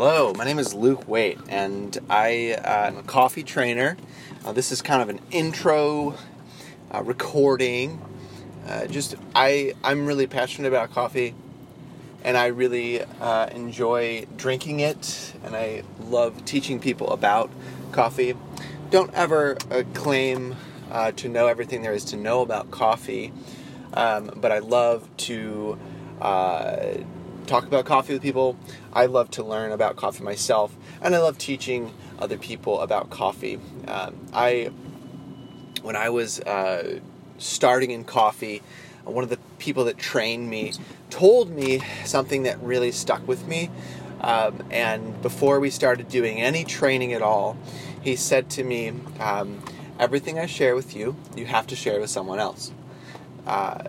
Hello, my name is Luke Waite, and I uh, am a coffee trainer. Uh, this is kind of an intro uh, recording. Uh, just I I'm really passionate about coffee, and I really uh, enjoy drinking it, and I love teaching people about coffee. Don't ever uh, claim to know everything there is to know about coffee, um, but I love to talk about coffee with people. I love to learn about coffee myself, and I love teaching other people about coffee. Um, I, when I was uh, starting in coffee, one of the people that trained me told me something that really stuck with me. Um, and before we started doing any training at all, he said to me, um, Everything I share with you, you have to share with someone else. Uh,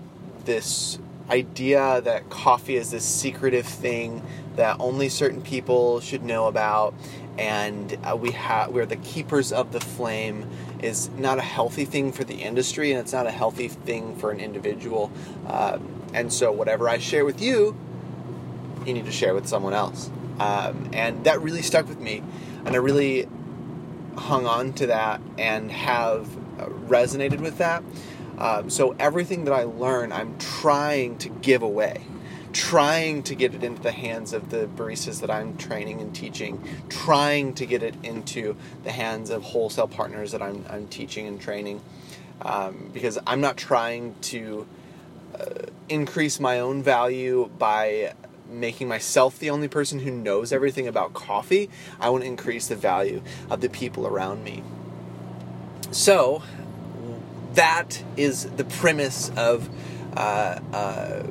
this idea that coffee is this secretive thing that only certain people should know about and uh, we have we're the keepers of the flame is not a healthy thing for the industry and it's not a healthy thing for an individual. Uh, and so whatever i share with you you need to share with someone else. Um, and that really stuck with me and i really hung on to that and have uh, resonated with that um, so everything that I learn, I'm trying to give away, trying to get it into the hands of the baristas that I'm training and teaching, trying to get it into the hands of wholesale partners that I'm, I'm teaching and training. Um, because I'm not trying to uh, increase my own value by making myself the only person who knows everything about coffee. I want to increase the value of the people around me. So, that is the premise of uh, uh,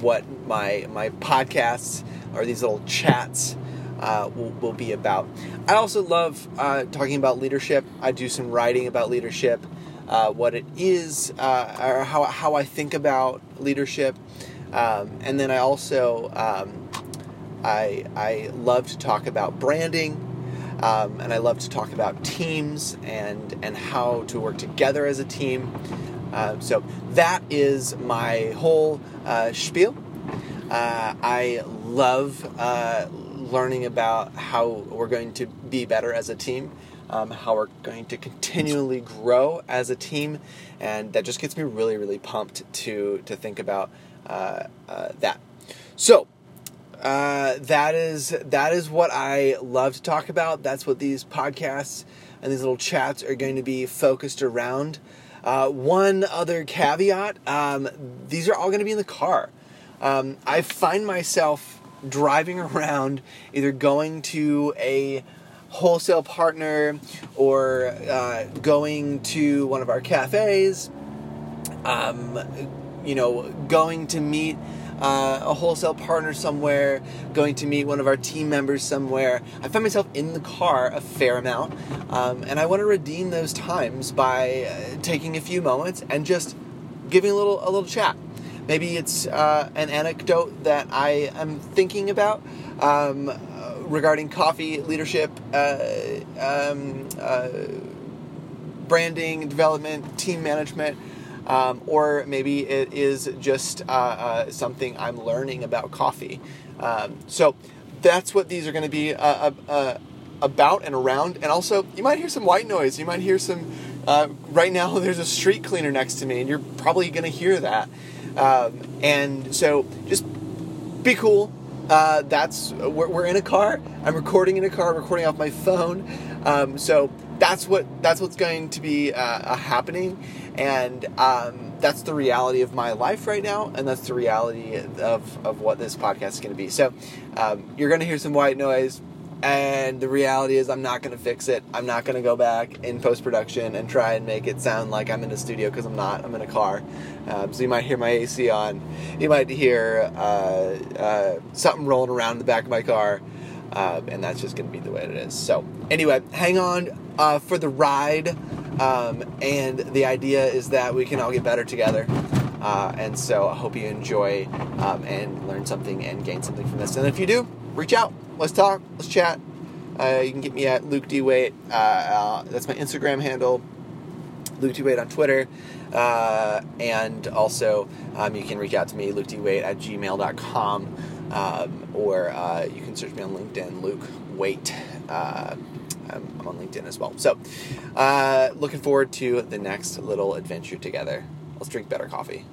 what my my podcasts or these little chats uh, will, will, be about. I also love uh, talking about leadership. I do some writing about leadership, uh, what it is, uh, or how, how I think about leadership. Um, and then I also um, I, I love to talk about branding um, and I love to talk about teams and and how to work together as a team. Uh, so that is my whole uh, spiel. Uh, I love uh, learning about how we're going to be better as a team, um, how we're going to continually grow as a team, and that just gets me really, really pumped to to think about uh, uh, that. So uh, that is that is what I love to talk about. That's what these podcasts and these little chats are going to be focused around. Uh, one other caveat: um, these are all going to be in the car. Um, I find myself driving around, either going to a wholesale partner or uh, going to one of our cafes. Um, you know, going to meet uh, a wholesale partner somewhere, going to meet one of our team members somewhere. I find myself in the car a fair amount, um, and I want to redeem those times by uh, taking a few moments and just giving a little a little chat. Maybe it's uh, an anecdote that I am thinking about um, regarding coffee leadership, uh, um, uh, branding, development, team management. Um, or maybe it is just uh, uh, something I'm learning about coffee. Um, so that's what these are going to be uh, uh, uh, about and around. And also, you might hear some white noise. You might hear some. Uh, right now, there's a street cleaner next to me, and you're probably going to hear that. Um, and so, just be cool. that's we're, we're, in a car. I'm recording in a car. recording off my phone. Um, so that's what that's what's going to be happening and um, that's the reality of my life right now, and that's the reality of, of what this podcast is going to be. So um, you're going to hear some white noise, and the reality is I'm not going to fix it. I'm not going to go back in post production and try and make it sound like I'm in a studio because I'm not. I'm in a car. Um, so you might hear my AC on. You might hear uh, uh, something rolling around in the back of my car. Uh, and that's just going to be the way it is. So, anyway, hang on uh, for the ride. Um, and the idea is that we can all get better together. Uh, and so I hope you enjoy um, and learn something and gain something from this. And if you do, reach out. Let's talk. Let's chat. Uh, you can get me at Luke D. Waite. Uh, uh that's my Instagram handle. Luke D. Waite on Twitter. Uh, and also, um, you can reach out to me, Luke D. Waite at gmail.com. Um, or uh, you can search me on LinkedIn, Luke Waite. I'm, I'm, on LinkedIn as well. So, uh, looking forward to the next little adventure together. Let's drink better coffee.